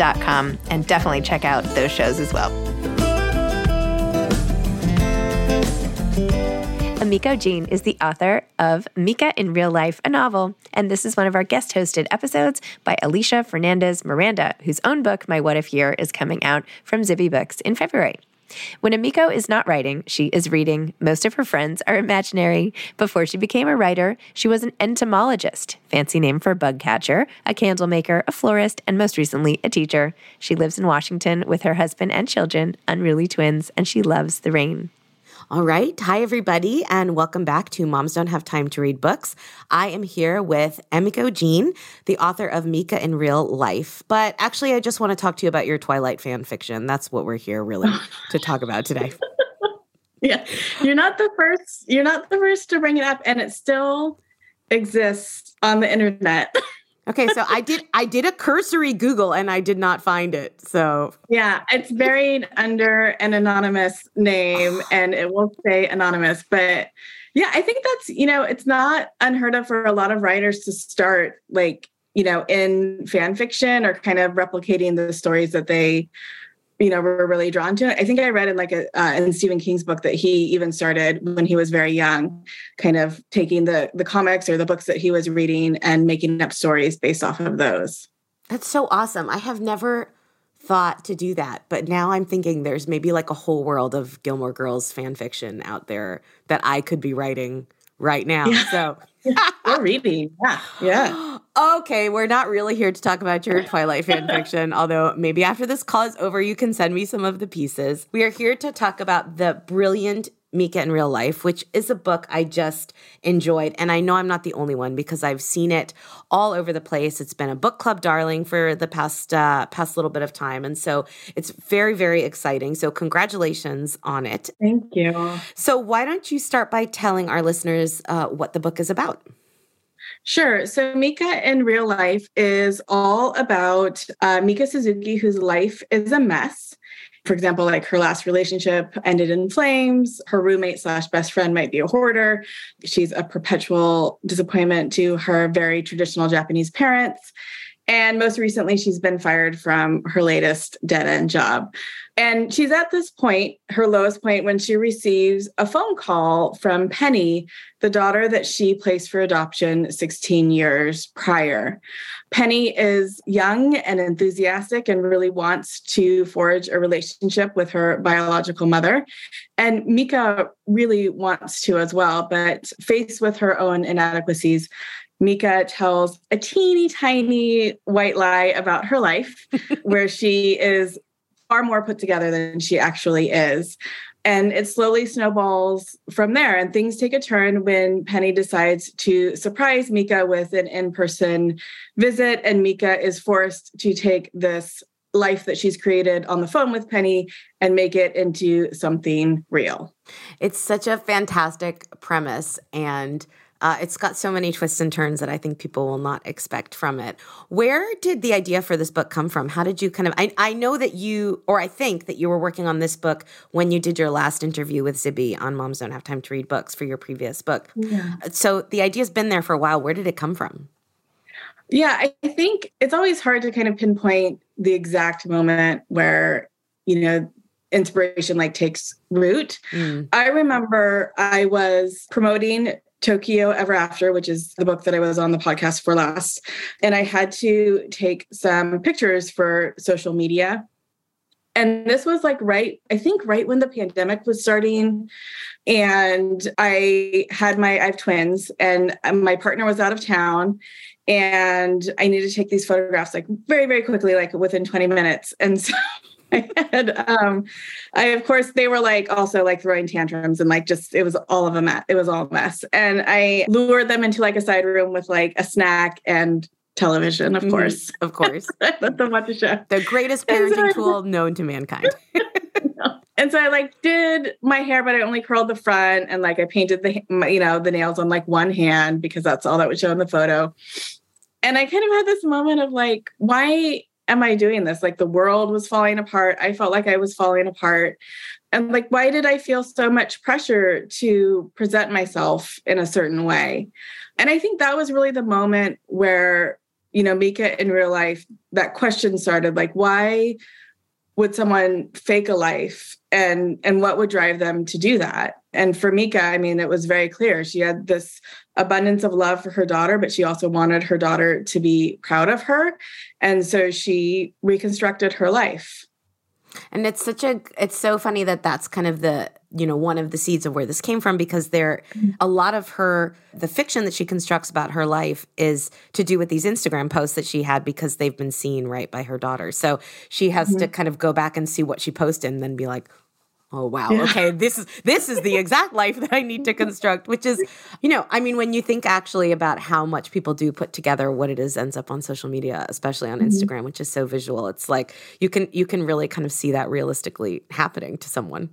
and definitely check out those shows as well. Emiko Jean is the author of Mika in Real Life, a novel, and this is one of our guest hosted episodes by Alisha Fernandez Miranda, whose own book, My What If Year, is coming out from Zibby Books in February. When Emiko is not writing, she is reading. Most of her friends are imaginary. Before she became a writer, she was an entomologist, fancy name for bug catcher, a candle maker, a florist, and most recently, a teacher. She lives in Washington with her husband and children, unruly twins, and she loves the rain. All right. Hi, everybody, and welcome back to Moms Don't Have Time to Read Books. I am here with Emiko Jean, the author of Mika in Real Life. But actually, I just want to talk to you about your Twilight fan fiction. That's what we're here really to talk about today. yeah. You're not the first, you're not the first to bring it up, and it still exists on the internet. Okay, so I did I did a cursory Google and I did not find it. So yeah, it's buried under an anonymous name and it will say anonymous. But yeah, I think that's you know, it's not unheard of for a lot of writers to start like, you know, in fan fiction or kind of replicating the stories that they you know were really drawn to it. I think I read in like a uh, in Stephen King's book that he even started when he was very young, kind of taking the the comics or the books that he was reading and making up stories based off of those. That's so awesome. I have never thought to do that, but now I'm thinking there's maybe like a whole world of Gilmore Girls fan fiction out there that I could be writing right now. Yeah. So we're reading. Yeah. Yeah. Okay, we're not really here to talk about your Twilight fan fiction, although maybe after this call is over, you can send me some of the pieces. We are here to talk about the brilliant Mika in Real Life, which is a book I just enjoyed. And I know I'm not the only one because I've seen it all over the place. It's been a book club darling for the past uh, past little bit of time. And so it's very, very exciting. So congratulations on it. Thank you. So why don't you start by telling our listeners uh, what the book is about? Sure. So Mika in real life is all about uh, Mika Suzuki, whose life is a mess for example, like her last relationship ended in flames. Her roommate slash best friend might be a hoarder. She's a perpetual disappointment to her very traditional Japanese parents. And most recently, she's been fired from her latest dead end job. And she's at this point, her lowest point, when she receives a phone call from Penny, the daughter that she placed for adoption 16 years prior. Penny is young and enthusiastic and really wants to forge a relationship with her biological mother. And Mika really wants to as well, but faced with her own inadequacies, Mika tells a teeny tiny white lie about her life, where she is far more put together than she actually is. And it slowly snowballs from there. And things take a turn when Penny decides to surprise Mika with an in person visit. And Mika is forced to take this life that she's created on the phone with Penny and make it into something real. It's such a fantastic premise. And uh, it's got so many twists and turns that I think people will not expect from it. Where did the idea for this book come from? How did you kind of? I, I know that you, or I think that you were working on this book when you did your last interview with Zibby on Moms Don't Have Time to Read Books for your previous book. Yeah. So the idea's been there for a while. Where did it come from? Yeah, I think it's always hard to kind of pinpoint the exact moment where, you know, inspiration like takes root. Mm. I remember I was promoting Tokyo Ever After, which is the book that I was on the podcast for last. And I had to take some pictures for social media. And this was like right, I think right when the pandemic was starting. And I had my, I have twins, and my partner was out of town. And I needed to take these photographs like very, very quickly, like within 20 minutes. And so I had, um, I of course they were like also like throwing tantrums and like just it was all of a mess. It was all a mess, and I lured them into like a side room with like a snack and television, of mm-hmm. course, of course. Let them watch a show. The greatest parenting so tool known to mankind. and so I like did my hair, but I only curled the front, and like I painted the you know the nails on like one hand because that's all that would show in the photo. And I kind of had this moment of like, why am I doing this? Like the world was falling apart. I felt like I was falling apart. And like, why did I feel so much pressure to present myself in a certain way? And I think that was really the moment where, you know, Mika in real life, that question started like, why would someone fake a life and and what would drive them to do that and for mika i mean it was very clear she had this abundance of love for her daughter but she also wanted her daughter to be proud of her and so she reconstructed her life and it's such a it's so funny that that's kind of the you know one of the seeds of where this came from because there a lot of her the fiction that she constructs about her life is to do with these Instagram posts that she had because they've been seen right by her daughter. So she has mm-hmm. to kind of go back and see what she posted and then be like, oh wow. Okay this is this is the exact life that i need to construct which is you know i mean when you think actually about how much people do put together what it is ends up on social media especially on mm-hmm. instagram which is so visual it's like you can you can really kind of see that realistically happening to someone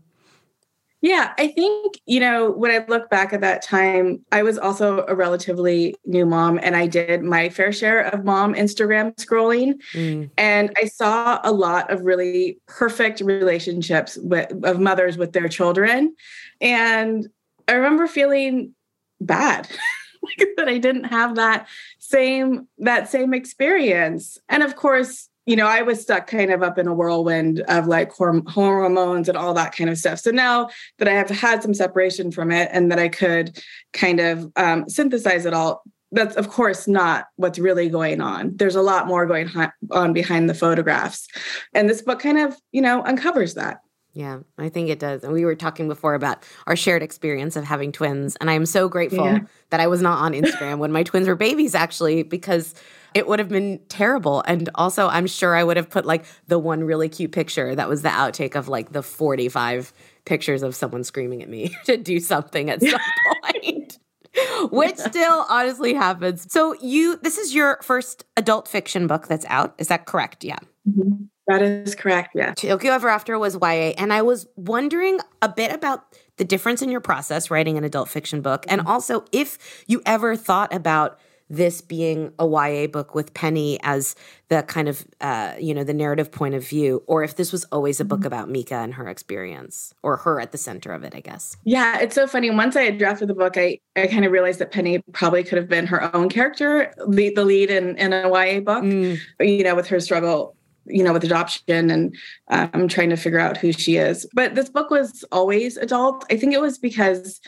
yeah, I think, you know, when I look back at that time, I was also a relatively new mom and I did my fair share of mom Instagram scrolling. Mm. And I saw a lot of really perfect relationships with, of mothers with their children. And I remember feeling bad that I didn't have that same that same experience. And of course, you know, I was stuck kind of up in a whirlwind of like hormones and all that kind of stuff. So now that I have had some separation from it and that I could kind of um, synthesize it all, that's of course not what's really going on. There's a lot more going on behind the photographs. And this book kind of, you know, uncovers that. Yeah, I think it does. And we were talking before about our shared experience of having twins. And I am so grateful yeah. that I was not on Instagram when my twins were babies, actually, because it would have been terrible. And also, I'm sure I would have put like the one really cute picture that was the outtake of like the 45 pictures of someone screaming at me to do something at some point. Which still honestly happens. So you this is your first adult fiction book that's out. Is that correct? Yeah. Mm-hmm. That is correct. Yeah. Tokyo Ever After was YA. And I was wondering a bit about the difference in your process writing an adult fiction book. And also if you ever thought about this being a YA book with Penny as the kind of, uh, you know, the narrative point of view, or if this was always a book mm-hmm. about Mika and her experience, or her at the center of it, I guess. Yeah, it's so funny. Once I had drafted the book, I, I kind of realized that Penny probably could have been her own character, the, the lead in, in a YA book, mm. you know, with her struggle you know, with adoption and I'm um, trying to figure out who she is. But this book was always adult. I think it was because,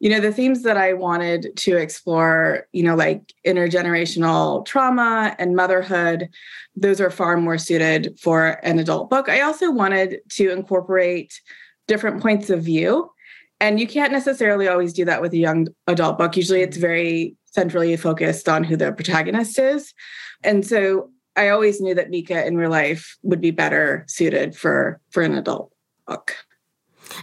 you know, the themes that I wanted to explore, you know, like intergenerational trauma and motherhood, those are far more suited for an adult book. I also wanted to incorporate different points of view. And you can't necessarily always do that with a young adult book. Usually it's mm-hmm. very centrally focused on who the protagonist is. And so I always knew that Mika in real life would be better suited for for an adult book.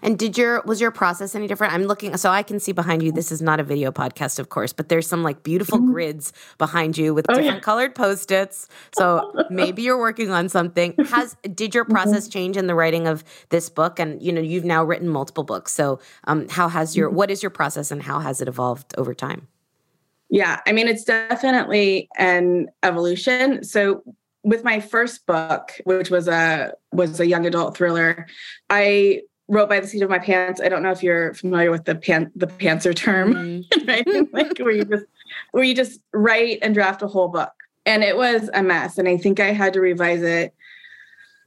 And did your was your process any different? I'm looking so I can see behind you. This is not a video podcast, of course, but there's some like beautiful mm-hmm. grids behind you with oh, different yeah. colored post-its. So maybe you're working on something. Has did your mm-hmm. process change in the writing of this book? And you know, you've now written multiple books. So um, how has your mm-hmm. what is your process and how has it evolved over time? Yeah, I mean, it's definitely an evolution. So with my first book, which was a was a young adult thriller, I wrote by the seat of my pants. I don't know if you're familiar with the pan the pantser term, mm. right? like where you just where you just write and draft a whole book. And it was a mess. And I think I had to revise it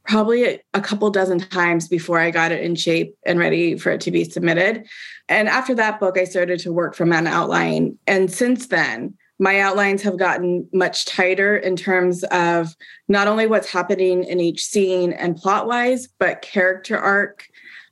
probably a couple dozen times before I got it in shape and ready for it to be submitted. And after that book, I started to work from an outline. And since then, my outlines have gotten much tighter in terms of not only what's happening in each scene and plot wise, but character arc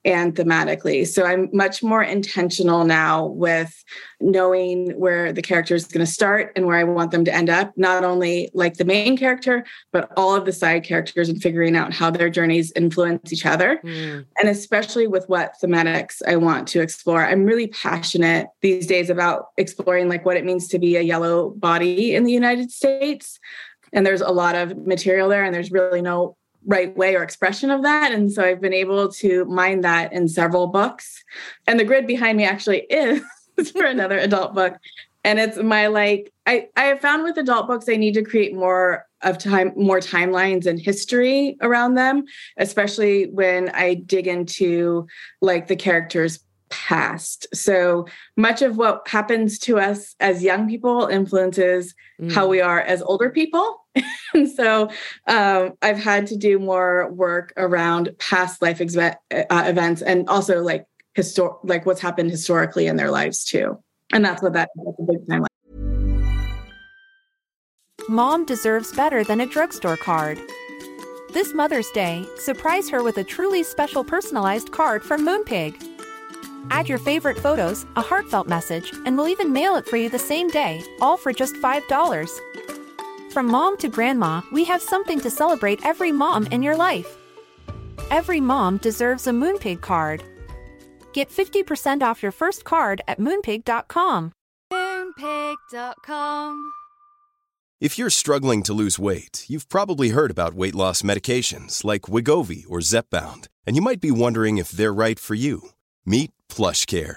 and thematically. So I'm much more intentional now with knowing where the character is going to start and where I want them to end up, not only like the main character, but all of the side characters and figuring out how their journeys influence each other. Mm. And especially with what thematics I want to explore. I'm really passionate these days about exploring like what it means to be a yellow body in the United States. And there's a lot of material there, and there's really no right way or expression of that. And so I've been able to mine that in several books. And the grid behind me actually is for another adult book. And it's my like, I, I have found with adult books, I need to create more of time, more timelines and history around them, especially when I dig into like the characters past. So much of what happens to us as young people influences mm. how we are as older people. and so um, I've had to do more work around past life ex- uh, events and also like histor- like what's happened historically in their lives too. And that's what that, that's a big timeline. Mom deserves better than a drugstore card. This Mother's Day, surprise her with a truly special personalized card from Moonpig. Add your favorite photos, a heartfelt message, and we'll even mail it for you the same day, all for just $5. From mom to grandma, we have something to celebrate every mom in your life. Every mom deserves a Moonpig card. Get 50% off your first card at moonpig.com. Moonpig.com. If you're struggling to lose weight, you've probably heard about weight loss medications like Wegovy or Zepbound, and you might be wondering if they're right for you. Meet PlushCare,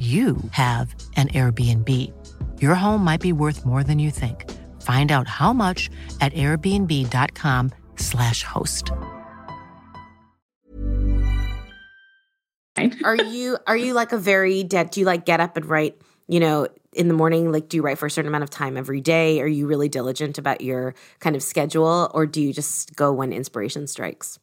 you have an Airbnb. Your home might be worth more than you think. Find out how much at airbnb.com/slash host. are you are you like a very dead do you like get up and write, you know, in the morning? Like do you write for a certain amount of time every day? Are you really diligent about your kind of schedule or do you just go when inspiration strikes?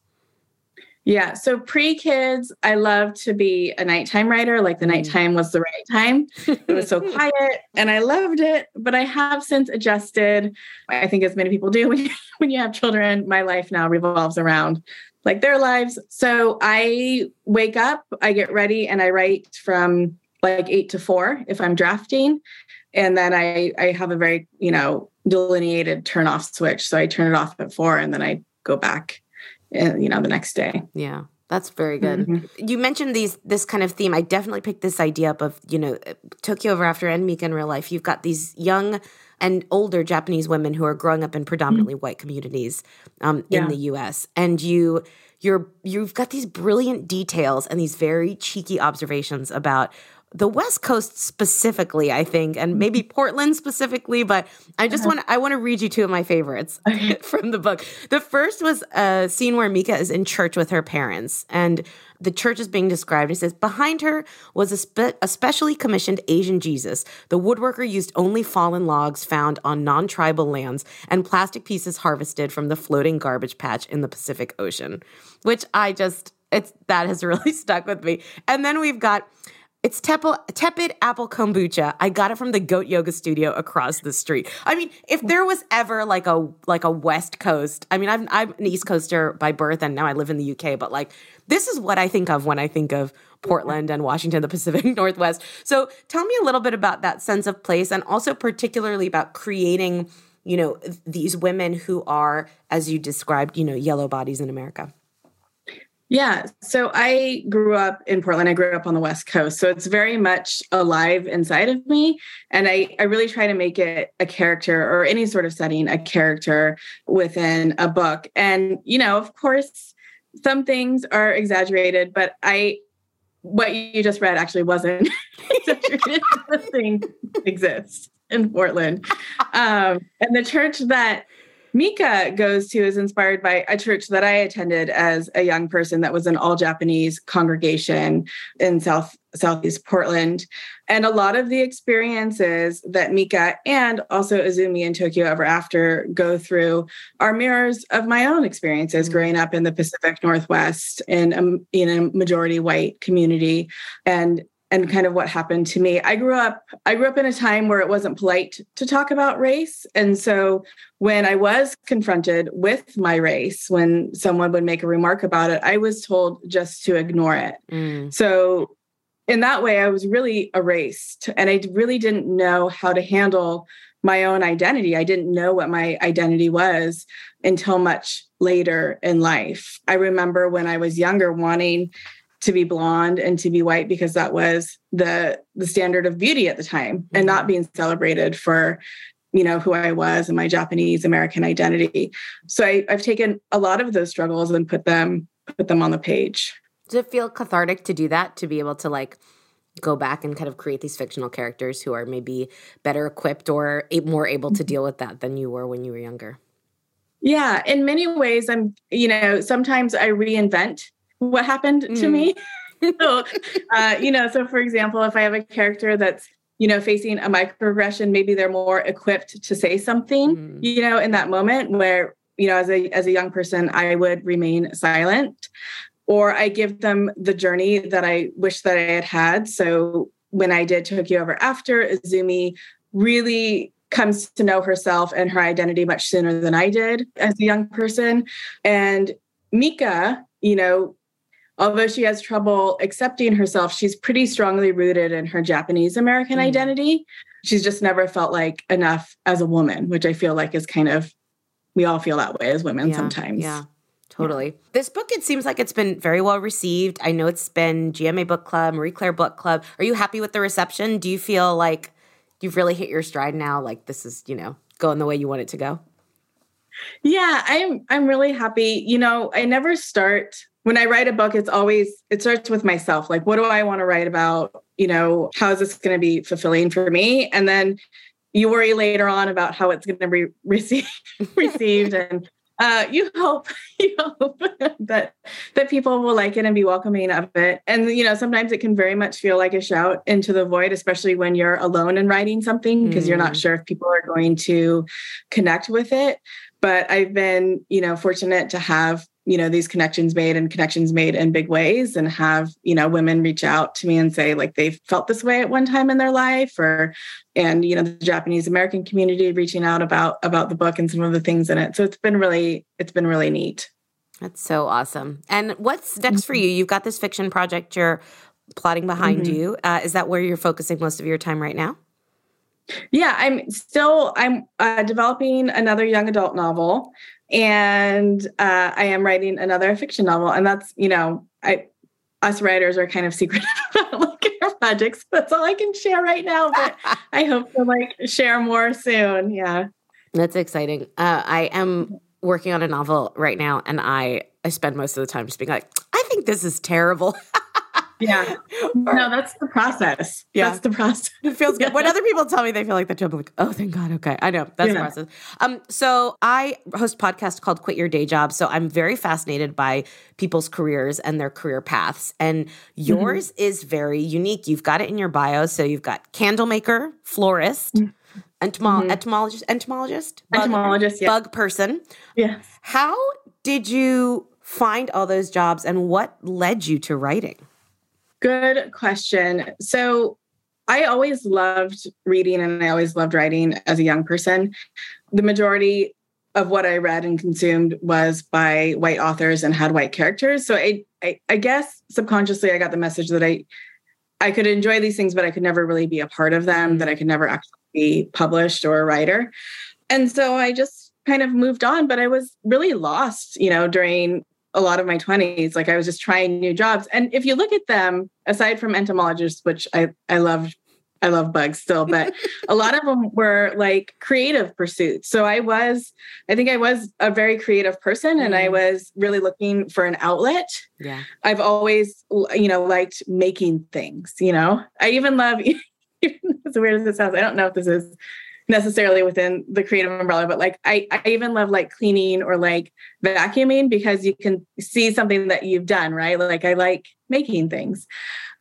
Yeah. So pre kids, I love to be a nighttime writer. Like the mm. nighttime was the right time. It was so quiet and I loved it. But I have since adjusted. I think as many people do when you, when you have children, my life now revolves around like their lives. So I wake up, I get ready, and I write from like eight to four if I'm drafting. And then I I have a very, you know, delineated turn off switch. So I turn it off at four and then I go back you know the next day yeah that's very good. Mm-hmm. You mentioned these this kind of theme. I definitely picked this idea up of, you know, Tokyo Ever After and Mika in real life. You've got these young and older Japanese women who are growing up in predominantly mm-hmm. white communities um, yeah. in the US. And you you're you've got these brilliant details and these very cheeky observations about the West Coast specifically, I think, and maybe Portland specifically, but I just uh-huh. want I want to read you two of my favorites from the book. The first was a scene where Mika is in church with her parents, and the church is being described. It says behind her was a, spe- a specially commissioned Asian Jesus. The woodworker used only fallen logs found on non-tribal lands and plastic pieces harvested from the floating garbage patch in the Pacific Ocean, which I just it's that has really stuck with me. And then we've got it's tepid, tepid apple kombucha. I got it from the Goat Yoga Studio across the street. I mean, if there was ever like a like a West Coast, I mean, I'm I'm an East Coaster by birth, and now I live in the UK. But like, this is what I think of when I think of Portland and Washington, the Pacific Northwest. So, tell me a little bit about that sense of place, and also particularly about creating, you know, these women who are, as you described, you know, yellow bodies in America. Yeah. So I grew up in Portland. I grew up on the West Coast. So it's very much alive inside of me. And I, I really try to make it a character or any sort of setting, a character within a book. And, you know, of course, some things are exaggerated, but I, what you just read actually wasn't exaggerated. thing exists in Portland. Um, and the church that Mika goes to is inspired by a church that I attended as a young person that was an all Japanese congregation in South Southeast Portland. And a lot of the experiences that Mika and also Izumi in Tokyo Ever After go through are mirrors of my own experiences mm-hmm. growing up in the Pacific Northwest in a, in a majority white community. And and kind of what happened to me. I grew up I grew up in a time where it wasn't polite to talk about race and so when I was confronted with my race when someone would make a remark about it I was told just to ignore it. Mm. So in that way I was really erased and I really didn't know how to handle my own identity. I didn't know what my identity was until much later in life. I remember when I was younger wanting to be blonde and to be white because that was the the standard of beauty at the time mm-hmm. and not mm-hmm. being celebrated for you know who i was and my japanese american identity so I, i've taken a lot of those struggles and put them put them on the page does it feel cathartic to do that to be able to like go back and kind of create these fictional characters who are maybe better equipped or more able to mm-hmm. deal with that than you were when you were younger yeah in many ways i'm you know sometimes i reinvent what happened mm. to me. so, uh, you know, so for example, if I have a character that's you know facing a microaggression, maybe they're more equipped to say something. Mm. You know, in that moment where you know, as a as a young person, I would remain silent, or I give them the journey that I wish that I had had. So when I did Tokyo Ever After, Izumi really comes to know herself and her identity much sooner than I did as a young person. And Mika, you know, although she has trouble accepting herself, she's pretty strongly rooted in her Japanese American mm. identity. she's just never felt like enough as a woman, which I feel like is kind of we all feel that way as women yeah, sometimes. Yeah. Totally. This book, it seems like it's been very well received. I know it's been GMA Book Club, Marie Claire Book Club. Are you happy with the reception? Do you feel like you've really hit your stride now? Like this is, you know, going the way you want it to go? Yeah, I'm I'm really happy. You know, I never start when I write a book, it's always it starts with myself. Like, what do I want to write about? You know, how is this going to be fulfilling for me? And then you worry later on about how it's going to be received received and uh, you hope you hope that that people will like it and be welcoming of it and you know sometimes it can very much feel like a shout into the void especially when you're alone and writing something because mm. you're not mm. sure if people are going to connect with it but i've been you know fortunate to have you know these connections made and connections made in big ways and have you know women reach out to me and say like they've felt this way at one time in their life or and you know the japanese american community reaching out about about the book and some of the things in it. So it's been really it's been really neat. That's so awesome. And what's next for you? You've got this fiction project you're plotting behind mm-hmm. you. Uh, is that where you're focusing most of your time right now? Yeah i'm still i'm uh, developing another young adult novel and uh, I am writing another fiction novel, and that's you know, I us writers are kind of secretive about like our projects. That's all I can share right now, but I hope to like share more soon. Yeah, that's exciting. Uh, I am working on a novel right now, and I I spend most of the time just being like, I think this is terrible. Yeah. No, that's the process. Yeah. That's the process. It feels good. When other people tell me they feel like that, I'm like, oh, thank God. Okay. I know. That's yeah. the process. Um, so I host a podcast called Quit Your Day Job. So I'm very fascinated by people's careers and their career paths. And yours mm-hmm. is very unique. You've got it in your bio. So you've got candle maker, florist, mm-hmm. Mm-hmm. entomologist, entomologist, bug, entomologist, yeah. bug person. Yes. How did you find all those jobs and what led you to writing? Good question. So I always loved reading and I always loved writing as a young person. The majority of what I read and consumed was by white authors and had white characters. So I, I, I guess subconsciously I got the message that I I could enjoy these things, but I could never really be a part of them, that I could never actually be published or a writer. And so I just kind of moved on, but I was really lost, you know, during a lot of my 20s like i was just trying new jobs. And if you look at them aside from entomologists which i i love i love bugs still but a lot of them were like creative pursuits. So i was i think i was a very creative person and i mm. was really looking for an outlet. Yeah. I've always you know liked making things you know? I even love even as weird as it sounds i don't know if this is necessarily within the creative umbrella, but like I, I even love like cleaning or like vacuuming because you can see something that you've done, right? Like I like making things.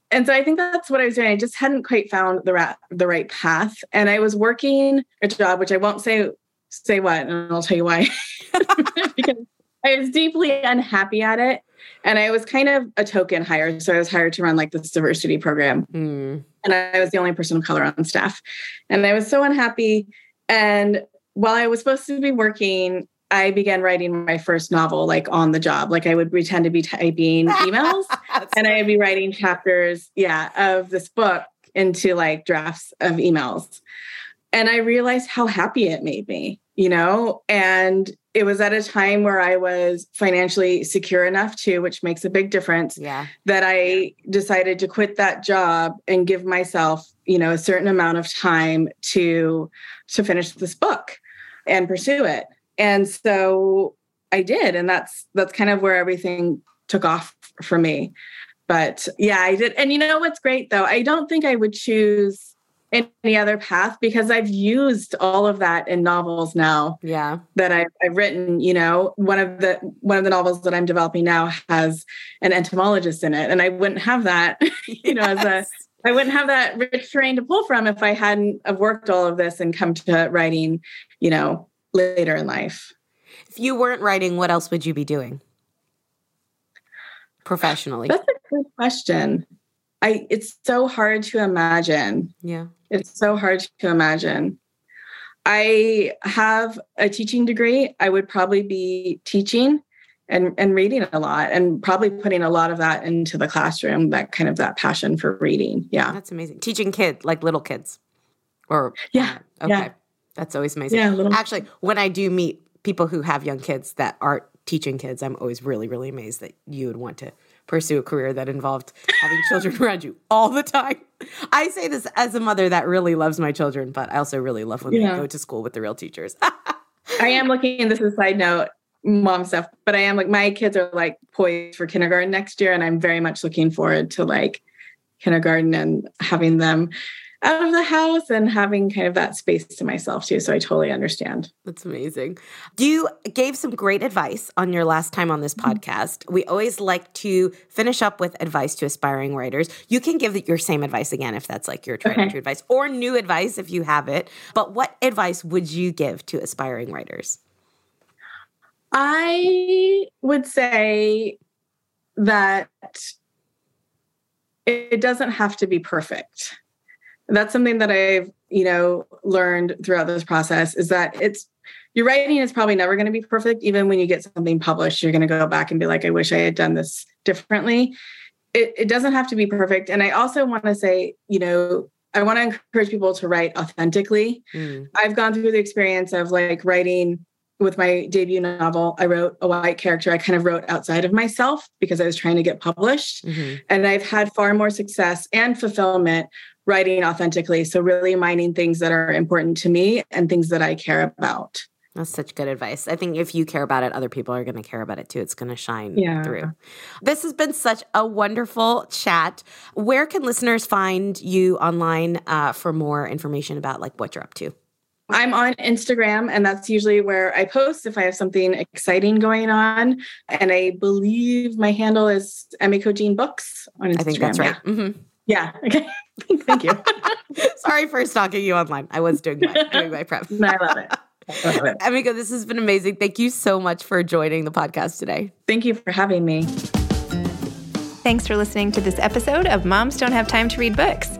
And so I think that's what I was doing. I just hadn't quite found the right the right path. And I was working a job, which I won't say say what, and I'll tell you why. because I was deeply unhappy at it. And I was kind of a token hire. So I was hired to run like this diversity program. Mm. And I was the only person of color on staff. And I was so unhappy. And while I was supposed to be working, I began writing my first novel like on the job. Like I would pretend to be typing emails and I'd be writing chapters, yeah, of this book into like drafts of emails. And I realized how happy it made me, you know? And it was at a time where I was financially secure enough to, which makes a big difference. Yeah. That I decided to quit that job and give myself, you know, a certain amount of time to to finish this book and pursue it. And so I did. And that's that's kind of where everything took off for me. But yeah, I did. And you know what's great though? I don't think I would choose any other path because I've used all of that in novels now. Yeah. That I've, I've written, you know, one of the one of the novels that I'm developing now has an entomologist in it. And I wouldn't have that, you know, as a I wouldn't have that rich terrain to pull from if I hadn't have worked all of this and come to writing, you know, later in life. If you weren't writing, what else would you be doing? Professionally. That's a good question. I it's so hard to imagine. Yeah. It's so hard to imagine. I have a teaching degree. I would probably be teaching and and reading a lot and probably putting a lot of that into the classroom, that kind of that passion for reading. Yeah. That's amazing. Teaching kids, like little kids. Or yeah, uh, okay, yeah. that's always amazing. Yeah, little- Actually, when I do meet people who have young kids that aren't teaching kids, I'm always really, really amazed that you would want to pursue a career that involved having children around you all the time. I say this as a mother that really loves my children, but I also really love when Yeah. they go to school with the real teachers. I am looking, and this is a side note, mom stuff, but I am like, my kids are like poised for kindergarten next year. And I'm very much looking forward to like kindergarten and having them out of the house and having kind of that space to myself too. So I totally understand. That's amazing. You gave some great advice on your last time on this mm-hmm. podcast. We always like to finish up with advice to aspiring writers. You can give your same advice again if that's like your tried and true advice, or new advice if you have it. But what advice would you give to aspiring writers? I would say that it doesn't have to be perfect. That's something that I've, you know, learned throughout this process is that it's your writing is probably never going to be perfect. Even when you get something published, you're going to go back and be like, I wish I had done this differently. It, it doesn't have to be perfect. And I also want to say, you know, I want to encourage people to write authentically. Mm. I've gone through the experience of like writing with my debut novel. I wrote a white character. I kind of wrote outside of myself because I was trying to get published. Mhm. And I've had far more success and fulfillment writing authentically. So, really mining things that are important to me and things that I care about. That's such good advice. I think if you care about it, other people are going to care about it too. It's going to shine Yeah. through. This has been such a wonderful chat. Where can listeners find you online uh, for more information about like what you're up to? I'm on Instagram, and that's usually where I post if I have something exciting going on. And I believe my handle is Emiko Jean Books on Instagram. I think that's right. Mm-hmm. Yeah. yeah. Okay. Thank you. Sorry for stalking you online. I was doing my doing my prep. No, I love it. I love it. Emiko, this has been amazing. Thank you so much for joining the podcast today. Thank you for having me. Thanks for listening to this episode of Moms Don't Have Time to Read Books.